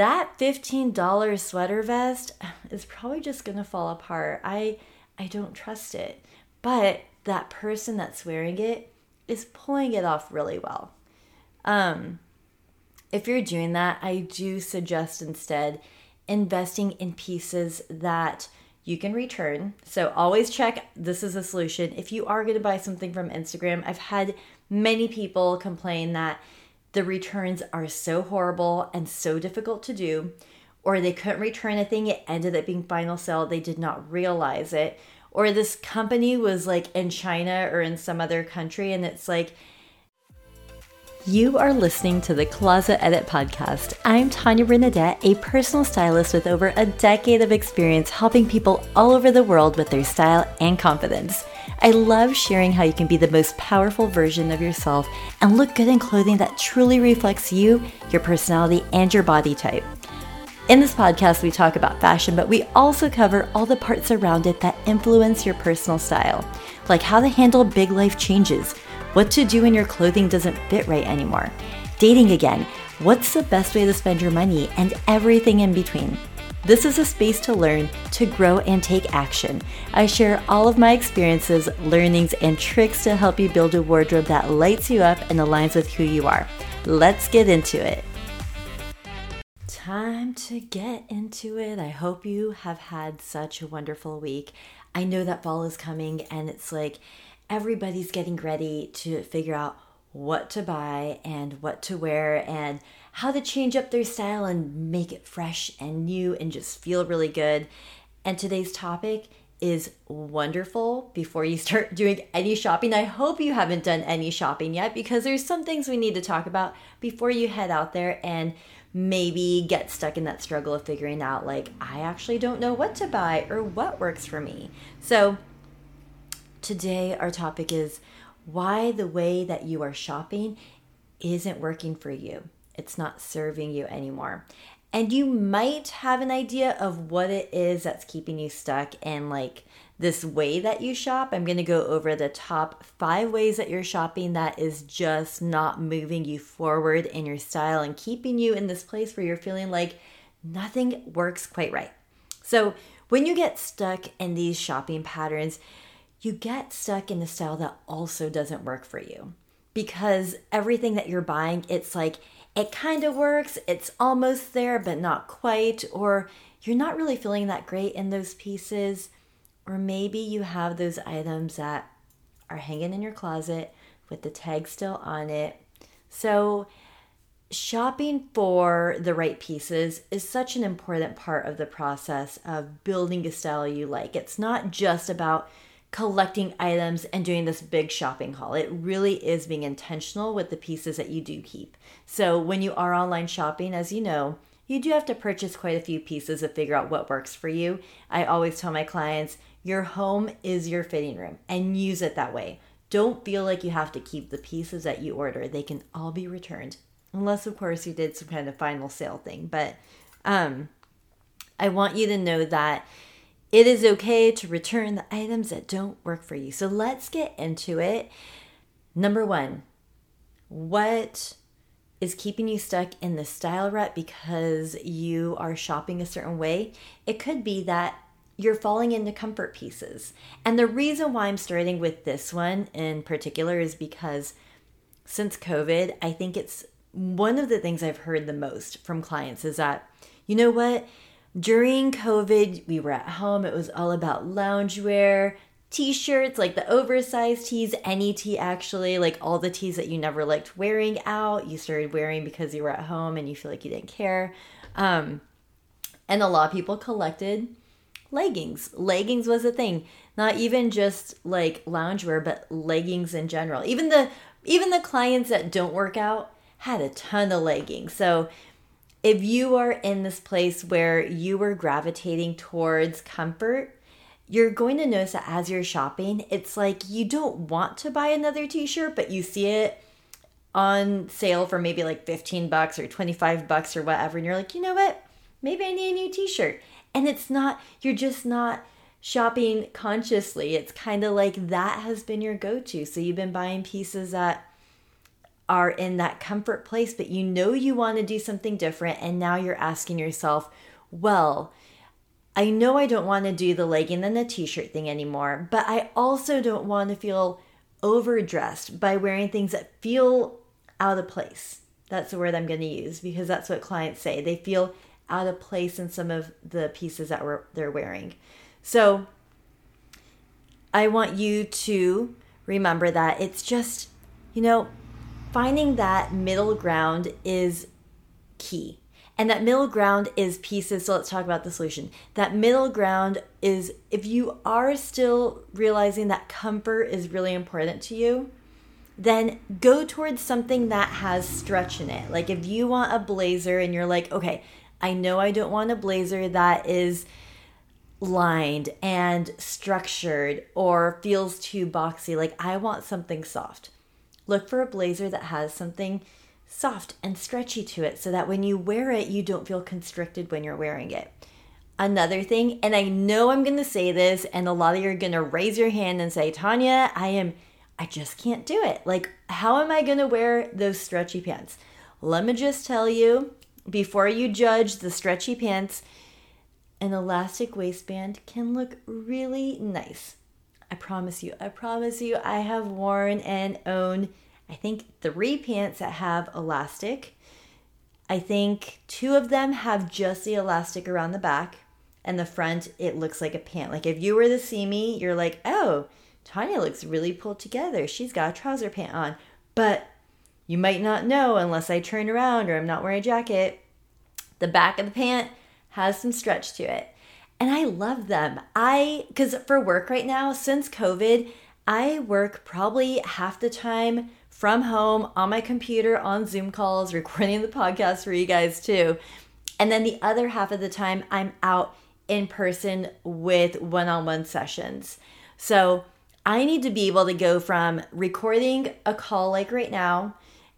that $15 sweater vest is probably just going to fall apart. I I don't trust it. But that person that's wearing it is pulling it off really well. Um if you're doing that, I do suggest instead investing in pieces that you can return. So always check this is a solution. If you are going to buy something from Instagram, I've had many people complain that the returns are so horrible and so difficult to do, or they couldn't return a thing, it ended up being final sale, they did not realize it, or this company was like in China or in some other country, and it's like, you are listening to the Closet Edit Podcast. I'm Tanya Bernadette, a personal stylist with over a decade of experience helping people all over the world with their style and confidence. I love sharing how you can be the most powerful version of yourself and look good in clothing that truly reflects you, your personality, and your body type. In this podcast, we talk about fashion, but we also cover all the parts around it that influence your personal style, like how to handle big life changes, what to do when your clothing doesn't fit right anymore, dating again, what's the best way to spend your money, and everything in between. This is a space to learn, to grow, and take action. I share all of my experiences, learnings, and tricks to help you build a wardrobe that lights you up and aligns with who you are. Let's get into it. Time to get into it. I hope you have had such a wonderful week. I know that fall is coming, and it's like everybody's getting ready to figure out what to buy and what to wear and how to change up their style and make it fresh and new and just feel really good. And today's topic is wonderful before you start doing any shopping. I hope you haven't done any shopping yet because there's some things we need to talk about before you head out there and maybe get stuck in that struggle of figuring out like I actually don't know what to buy or what works for me. So today our topic is why the way that you are shopping isn't working for you it's not serving you anymore. And you might have an idea of what it is that's keeping you stuck and like this way that you shop. I'm going to go over the top five ways that you're shopping that is just not moving you forward in your style and keeping you in this place where you're feeling like nothing works quite right. So, when you get stuck in these shopping patterns, you get stuck in a style that also doesn't work for you because everything that you're buying, it's like it kind of works, it's almost there, but not quite, or you're not really feeling that great in those pieces, or maybe you have those items that are hanging in your closet with the tag still on it. So, shopping for the right pieces is such an important part of the process of building a style you like. It's not just about collecting items and doing this big shopping haul. It really is being intentional with the pieces that you do keep. So, when you are online shopping, as you know, you do have to purchase quite a few pieces to figure out what works for you. I always tell my clients, your home is your fitting room and use it that way. Don't feel like you have to keep the pieces that you order. They can all be returned. Unless of course you did some kind of final sale thing, but um I want you to know that it is okay to return the items that don't work for you. So let's get into it. Number one, what is keeping you stuck in the style rut because you are shopping a certain way? It could be that you're falling into comfort pieces. And the reason why I'm starting with this one in particular is because since COVID, I think it's one of the things I've heard the most from clients is that, you know what? During COVID, we were at home. It was all about loungewear, t shirts, like the oversized tees, any tee actually, like all the tees that you never liked wearing out, you started wearing because you were at home and you feel like you didn't care. Um, and a lot of people collected leggings. Leggings was a thing. Not even just like loungewear, but leggings in general. Even the even the clients that don't work out had a ton of leggings. So if you are in this place where you are gravitating towards comfort, you're going to notice that as you're shopping, it's like you don't want to buy another t shirt, but you see it on sale for maybe like 15 bucks or 25 bucks or whatever. And you're like, you know what? Maybe I need a new t shirt. And it's not, you're just not shopping consciously. It's kind of like that has been your go to. So you've been buying pieces that are in that comfort place, but you know you want to do something different. And now you're asking yourself, well, I know I don't want to do the legging and the t shirt thing anymore, but I also don't want to feel overdressed by wearing things that feel out of place. That's the word I'm going to use because that's what clients say. They feel out of place in some of the pieces that they're wearing. So I want you to remember that it's just, you know, finding that middle ground is key. And that middle ground is pieces. So let's talk about the solution. That middle ground is if you are still realizing that comfort is really important to you, then go towards something that has stretch in it. Like if you want a blazer and you're like, okay, I know I don't want a blazer that is lined and structured or feels too boxy. Like I want something soft. Look for a blazer that has something soft and stretchy to it so that when you wear it, you don't feel constricted when you're wearing it. Another thing, and I know I'm to say this, and a lot of you are to raise your hand and say, Tanya, I am, I just can't do it. Like, how am I to wear those stretchy pants? Let me just tell you before you judge the stretchy pants, an elastic waistband can look really nice. I promise you, I promise you, I have worn and owned I think three pants that have elastic. I think two of them have just the elastic around the back, and the front, it looks like a pant. Like if you were to see me, you're like, oh, Tanya looks really pulled together. She's got a trouser pant on. But you might not know unless I turn around or I'm not wearing a jacket. The back of the pant has some stretch to it. And I love them. I, because for work right now, since COVID, I work probably half the time from home on my computer on Zoom calls, recording the podcast for you guys too. And then the other half of the time, I'm out in person with one on one sessions. So I need to be able to go from recording a call like right now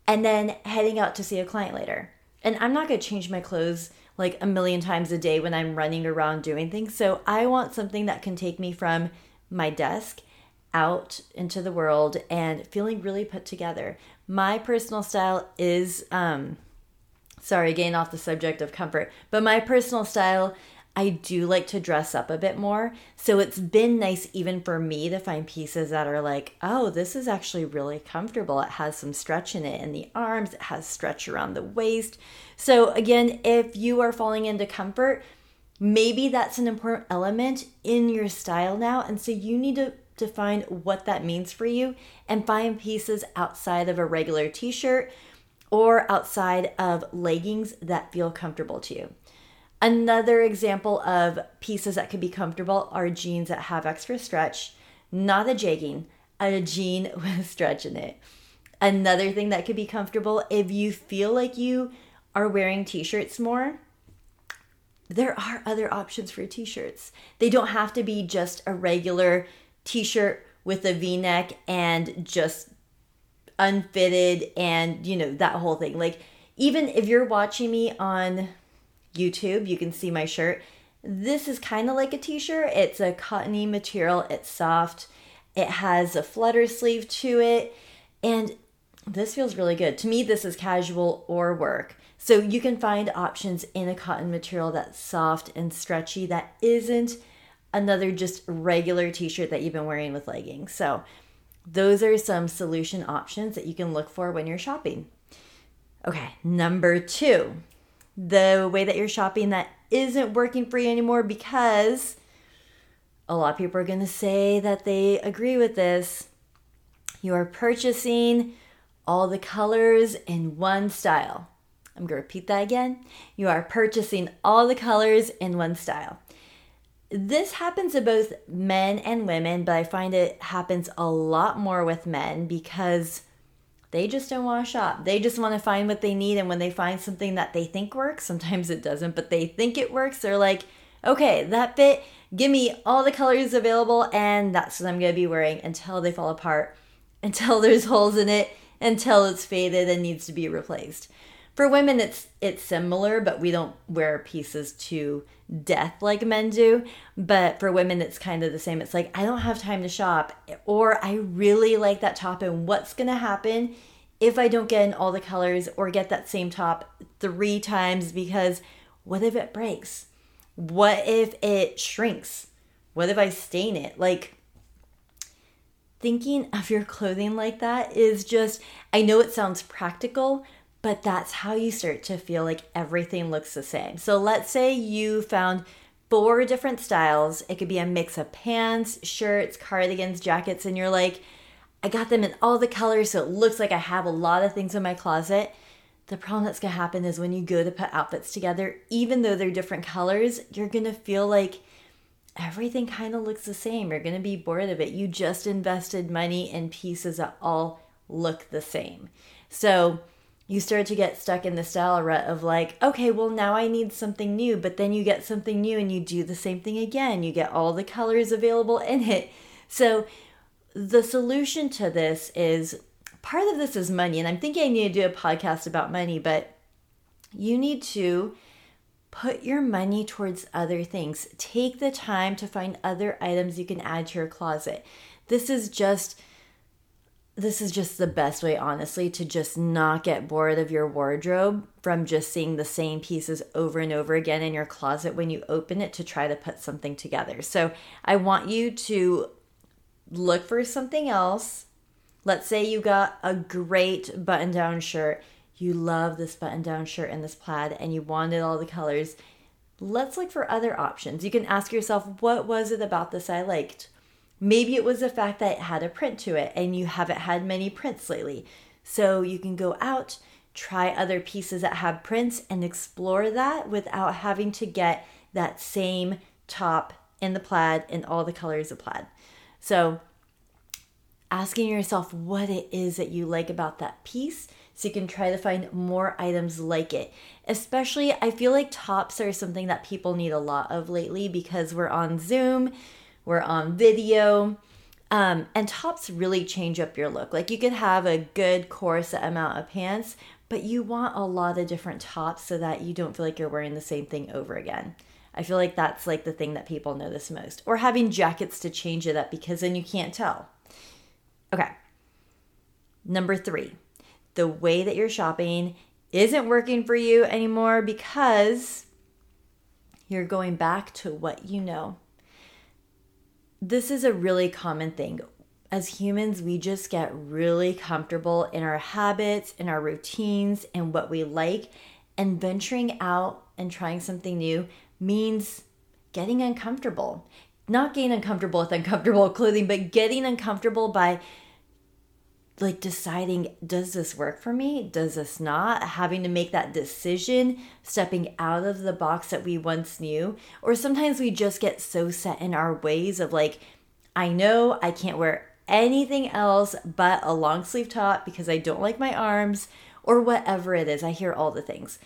and then heading out to see a client later. And I'm not to change my clothes like a million times a day when I'm running around doing things. So I want something that can take me from my desk out into the world and feeling really put together. My personal style is um sorry, getting off the subject of comfort, but my personal style I do like to dress up a bit more. So it's been nice even for me to find pieces that are like, oh, this is actually really comfortable. It has some stretch in it in the arms, it has stretch around the waist. So again, if you are falling into comfort, maybe that's an important element in your style now. And so you need to define what that means for you and find pieces outside of a regular t shirt or outside of leggings that feel comfortable to you. Another example of pieces that could be comfortable are jeans that have extra stretch, not a jegging, a jean with stretch in it. Another thing that could be comfortable if you feel like you are wearing t shirts more, there are other options for t shirts. They don't have to be just a regular t-shirt with a v-neck and just unfitted and you know that whole thing. Like even if you're watching me on youtube you can see my shirt. This is kind of like a t-shirt. It's a cottony material. It's soft. It has a flutter sleeve to it. And this feels really good. To me this is casual or work so you can find options in a cotton material that's soft and stretchy that isn't another just regular t-shirt that you've been wearing with leggings. So those are some solution options that you can look for when you're shopping. Okay, number 2. The way that you're shopping that isn't working for you anymore because a lot of people are going to say that they agree with this. You are purchasing all the colors in one style. I'm going to repeat that again. You are purchasing all the colors in one style this happens to both men and women, but I find it happens a lot more with men because they just don't want to shop. They just want to find what they need. And when they find something that they think works, sometimes it doesn't, but they think it works, they're like, okay, that fit, give me all the colors available, and that's what I'm going to be wearing until they fall apart, until there's holes in it, until it's faded and needs to be replaced. For women, it's it's similar, but we don't wear pieces to death like men do. But for women, it's kind of the same. It's like I don't have time to shop, or I really like that top, and what's gonna happen if I don't get in all the colors or get that same top three times because what if it breaks? What if it shrinks? What if I stain it? Like, thinking of your clothing like that is just, I know it sounds practical, but that's how you start to feel like everything looks the same. So let's say you found four different styles. It could be a mix of pants, shirts, cardigans, jackets, and you're like, I got them in all the colors, so it looks like I have a lot of things in my closet. The problem that's gonna happen is when you go to put outfits together, even though they're different colors, you're gonna feel like everything kind of looks the same. You're gonna be bored of it. You just invested money in pieces that all look the same. So you start to get stuck in the style rut of like, okay, well, now I need something new. But then you get something new and you do the same thing again. You get all the colors available in it. So the solution to this is part of this is money. And I'm thinking I need to do a podcast about money, but you need to put your money towards other things. Take the time to find other items you can add to your closet. This is just this is just the best way honestly to just not get bored of your wardrobe from just seeing the same pieces over and over again in your closet when you open it to try to put something together. So, I want you to look for something else. Let's say you got a great button down shirt. You love this button down shirt and this plaid, and you wanted all the colors. Let's look for other options. You can ask yourself, what was it about this I liked? Maybe it was the fact that it had a print to it and you haven't had many prints lately. So you can go out, try other pieces that have prints, and explore that without having to get that same top in the plaid in all the colors of plaid. So, asking yourself what it is that you like about that piece so you can try to find more items like it. Especially, I feel like tops are something that people need a lot of lately because we're on Zoom, we're on video. Um, and tops really change up your look. Like you could have a good corset amount of pants, but you want a lot of different tops so that you don't feel like you're wearing the same thing over again. I feel like that's like the thing that people notice most. Or having jackets to change it up because then you can't tell. Okay. Number three, the way that you're shopping isn't working for you anymore because you're going back to what you know. This is a really common thing. As humans, we just get really comfortable in our habits, in our routines, and what we like. And venturing out and trying something new means getting uncomfortable. Not getting uncomfortable with uncomfortable clothing, but getting uncomfortable by like deciding does this work for me? Does this not? Having to make that decision stepping out of the box that we once knew. Or sometimes we just get so set in our ways of like i know i can't wear anything else but a long sleeve top because i don't like my arms or whatever it is. I hear all the things.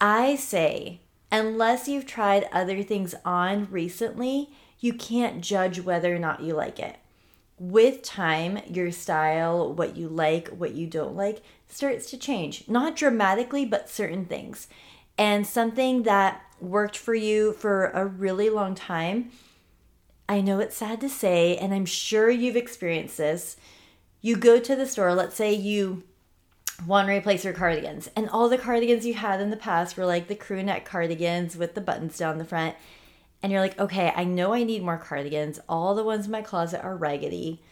I say unless you've tried other things on recently, you can't judge whether or not you like it. With time, your style, what you like, what you don't like, starts to change. Not dramatically, but certain things. And something that worked for you for a really long time, I know it's sad to say, and I'm sure you've experienced this. You go to the store, let's say you want to replace your cardigans. And all the cardigans you had in the past were like the crew neck cardigans with the buttons down the front. And you're like, okay, I know I need more cardigans. All the ones in my closet are raggedy.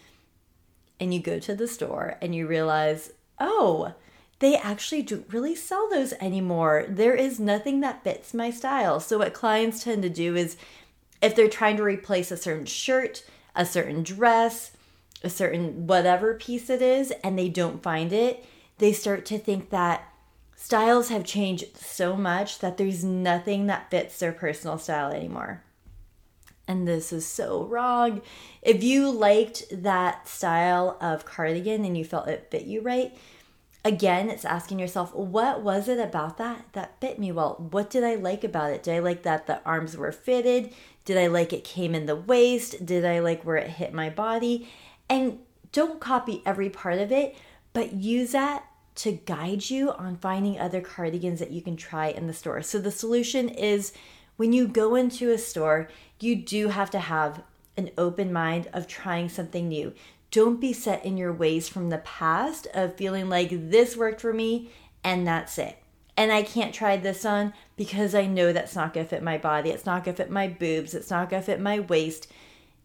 And you go to the store and you realize, oh, they actually don't really sell those anymore. There is nothing that fits my style. So, what clients tend to do is if they're trying to replace a certain shirt, a certain dress, a certain whatever piece it is, and they don't find it, they start to think that styles have changed so much that there's nothing that fits their personal style anymore. And this is so wrong. If you liked that style of cardigan and you felt it fit you right, again, it's asking yourself, what was it about that that fit me well? What did I like about it? Did I like that the arms were fitted? Did I like it came in the waist? Did I like where it hit my body? And don't copy every part of it, but use that to guide you on finding other cardigans that you can try in the store. So the solution is when you go into a store, you do have to have an open mind of trying something new. don't be set in your ways from the past of feeling like this worked for me and that's it. And I can't try this on because I know that's not gonna fit my body. It's not gonna fit my boobs. It's not gonna fit my waist.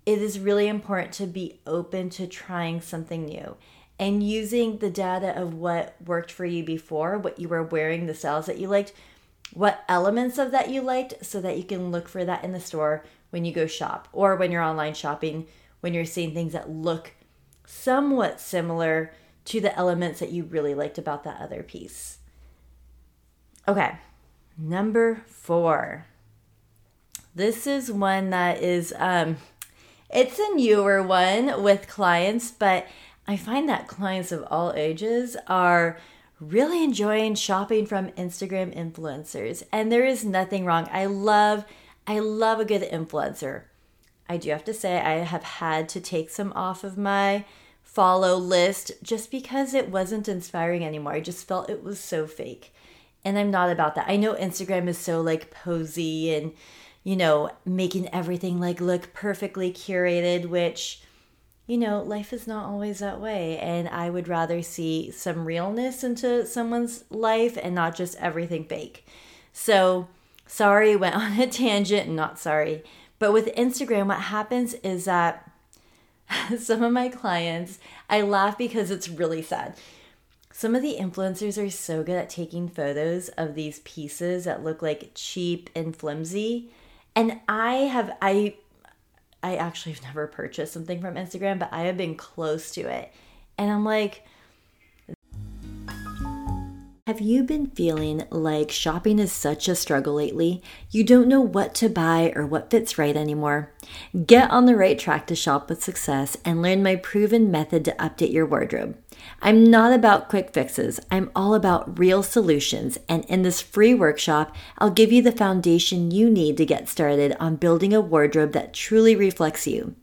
It is really important to be open to trying something new and using the data of what worked for you before, what you were wearing, the styles that you liked, what elements of that you liked, so that you can look for that in the store when you go shop or when you're online shopping, when you're seeing things that look somewhat similar to the elements that you really liked about that other piece. Okay, number four. This is one that is, um, it's a newer one with clients, but I find that clients of all ages are really enjoying shopping from Instagram influencers. And there is nothing wrong. I love I love a good influencer. I do have to say I have had to take some off of my follow list just because it wasn't inspiring anymore. I just felt it was so fake. And I'm not about that. I know Instagram is so like posy and you know, making everything like look perfectly curated, which you know, life is not always that way. And I would rather see some realness into someone's life and not just everything fake. So, sorry, went on a tangent, not sorry. But with Instagram, what happens is that some of my clients, I laugh because it's really sad. Some of the influencers are so good at taking photos of these pieces that look like cheap and flimsy. And I have, I, I actually have never purchased something from Instagram, but I have been close to it. And I'm like, have you been feeling like shopping is such a struggle lately? You don't know what to buy or what fits right anymore? Get on the right track to shop with success and learn my proven method to update your wardrobe. I'm not about quick fixes, I'm all about real solutions. And in this free workshop, I'll give you the foundation you need to get started on building a wardrobe that truly reflects you.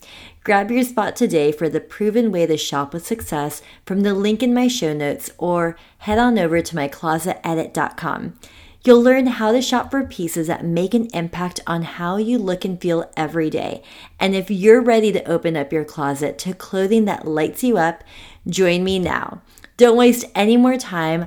Grab your spot today for the proven way to shop with success from the link in my show notes or head on over to myclosetedit.com. You'll learn how to shop for pieces that make an impact on how you look and feel every day. And if you're ready to open up your closet to clothing that lights you up, join me now. Don't waste any more time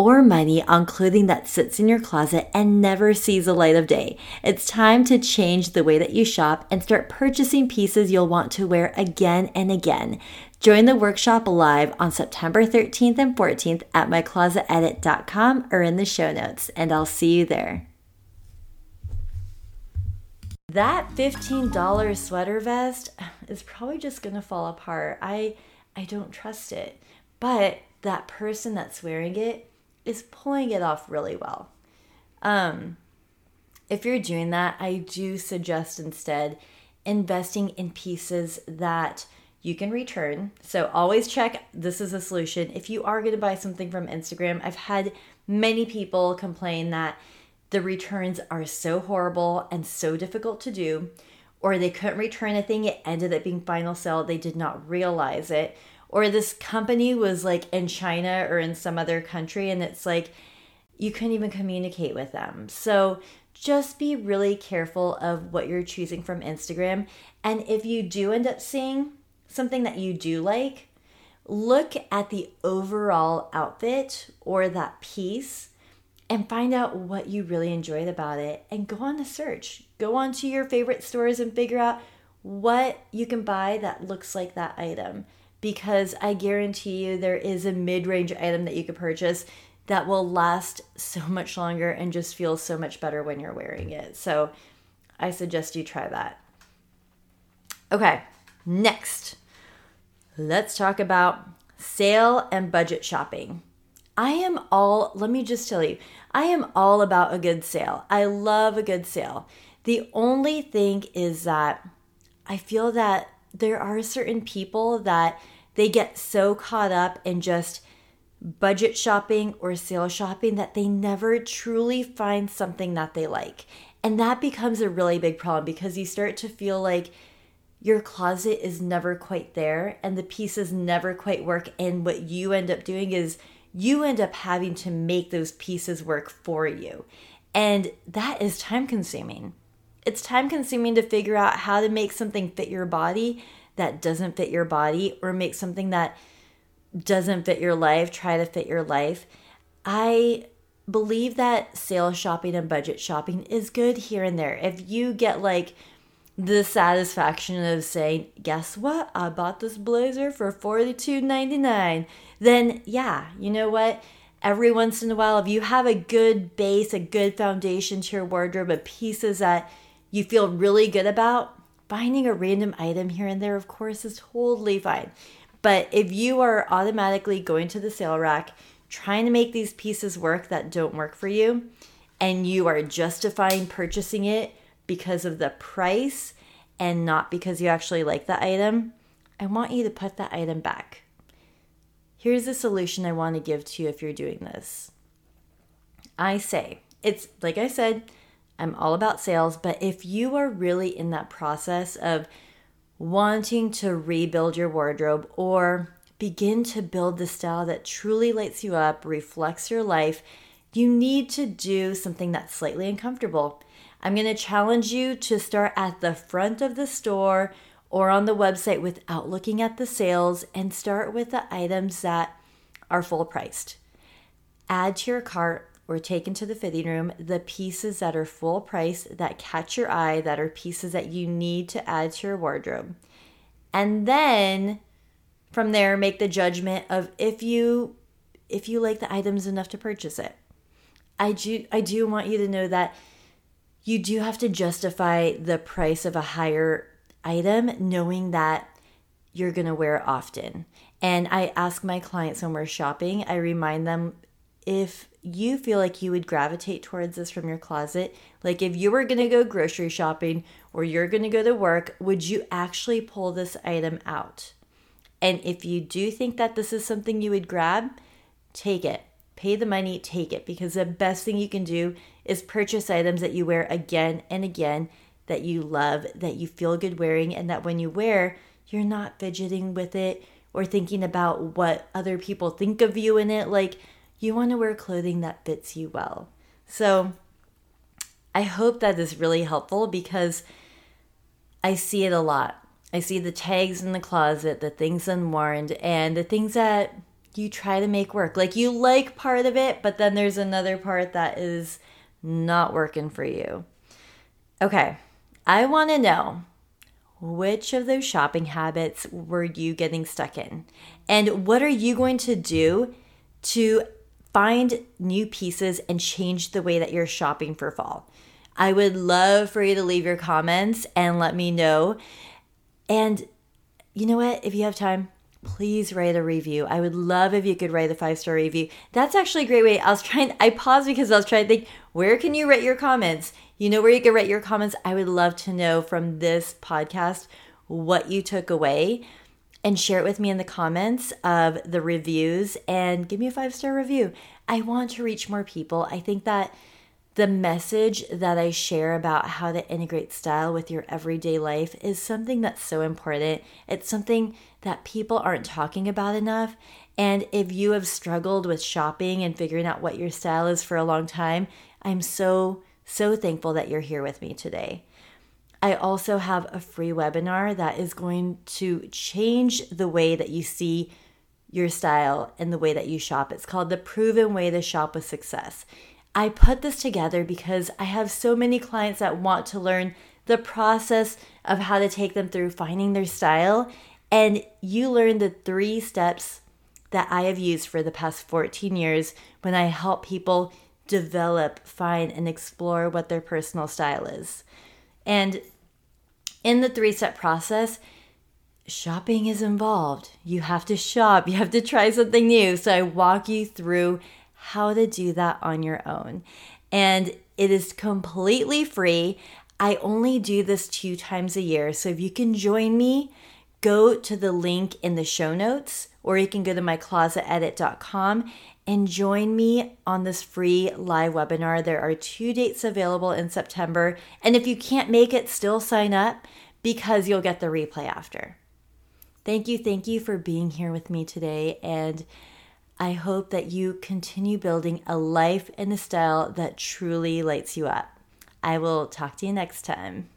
or money on clothing that sits in your closet and never sees the light of day. It's time to change the way that you shop and start purchasing pieces you'll want to wear again and again. Join the workshop live on September 13th and 14th at myclosetedit.com or in the show notes, and I'll see you there. That $15 sweater vest is probably just going to fall apart. I I don't trust it. But that person that's wearing it is pulling it off really well. Um, if you're doing that, I do suggest instead investing in pieces that you can return. So always check this is a solution. If you are going to buy something from Instagram, I've had many people complain that the returns are so horrible and so difficult to do, or they couldn't return a thing, it ended up being final sale, they did not realize it, or this company was like in China or in some other country and it's like you couldn't even communicate with them. So just be really careful of what you're choosing from Instagram. And if you do end up seeing something that you do like, look at the overall outfit or that piece and find out what you really enjoyed about it and go on a search. Go on to your favorite stores and figure out what you can buy that looks like that item because I guarantee you there is a mid range item that you could purchase that will last so much longer and just feel so much better when you're wearing it. So I suggest you try that. Okay, next, let's talk about sale and budget shopping. I am all, let me just tell you, I am all about a good sale. I love a good sale. The only thing is that I feel that there are certain people that they get so caught up in just budget shopping or sale shopping that they never truly find something that they like. And that becomes a really big problem because you start to feel like your closet is never quite there and the pieces never quite work. And what you end up doing is you end up having to make those pieces work for you. And that is time consuming. It's time consuming to figure out how to make something fit your body that doesn't fit your body or make something that doesn't fit your life try to fit your life. I believe that sales shopping and budget shopping is good here and there. If you get like the satisfaction of saying, guess what? I bought this blazer for $42.99. Then, yeah, you know what? Every once in a while, if you have a good base, a good foundation to your wardrobe of pieces that you feel really good about, finding a random item here and there, of course, is totally fine. But if you are automatically going to the sale rack, trying to make these pieces work that don't work for you, and you are justifying purchasing it because of the price and not because you actually like the item, I want you to put that item back. Here's the solution I want to give to you if you're doing this. I say, it's like I said, I'm all about sales, but if you are really in that process of wanting to rebuild your wardrobe or begin to build the style that truly lights you up, reflects your life, you need to do something that's slightly uncomfortable. I'm going to challenge you to start at the front of the store or on the website without looking at the sales and start with the items that are full priced. Add to your cart or take into the fitting room the pieces that are full price that catch your eye, that are pieces that you need to add to your wardrobe. And then from there make the judgment of if you if you like the items enough to purchase it. I do I do want you to know that you do have to justify the price of a higher item knowing that you're going to wear it often. And I ask my clients when we're shopping, I remind them if you feel like you would gravitate towards this from your closet, like if you were going to go grocery shopping or you're going to go to work, would you actually pull this item out? And if you do think that this is something you would grab, take it. Pay the money, take it because the best thing you can do is purchase items that you wear again and again that you love, that you feel good wearing, and that when you wear, you're not fidgeting with it or thinking about what other people think of you in it. Like, you want to wear clothing that fits you well. So, I hope that is really helpful because I see it a lot. I see the tags in the closet, the things unworn, and the things that you try to make work. Like you like part of it, but then there's another part that is not working for you. Okay, I want to know which of those shopping habits were you getting stuck in? And what are you going to do to find new pieces and change the way that you're shopping for fall? I would love for you to leave your comments and let me know. And you know what? If you have time, please write a review. I would love if you could write a five star review. That's actually a great way. I was trying, I paused because I was trying to think, where can you write your comments? You know where you can write your comments? I would love to know from this podcast what you took away and share it with me in the comments of the reviews and give me a five star review. I want to reach more people. I think that the message that I share about how to integrate style with your everyday life is something that's so important. It's something that people aren't talking about enough. And if you have struggled with shopping and figuring out what your style is for a long time, I'm so, so thankful that you're here with me today. I also have a free webinar that is going to change the way that you see your style and the way that you shop. It's called The Proven Way to Shop with Success. I put this together because I have so many clients that want to learn the process of how to take them through finding their style. And you learn the three steps that I have used for the past 14 years when I help people develop, find, and explore what their personal style is. And in the three step process, shopping is involved. You have to shop, you have to try something new. So I walk you through how to do that on your own. And it is completely free. I only do this two times a year. So if you can join me, go to the link in the show notes, or you can go to myclosetedit.com and join me on this free live webinar. There are two dates available in September. And if you can't make it, still sign up because you'll get the replay after. Thank you, thank you for being here with me today. And I hope that you continue building a life and a style that truly lights you up. I will talk to you next time.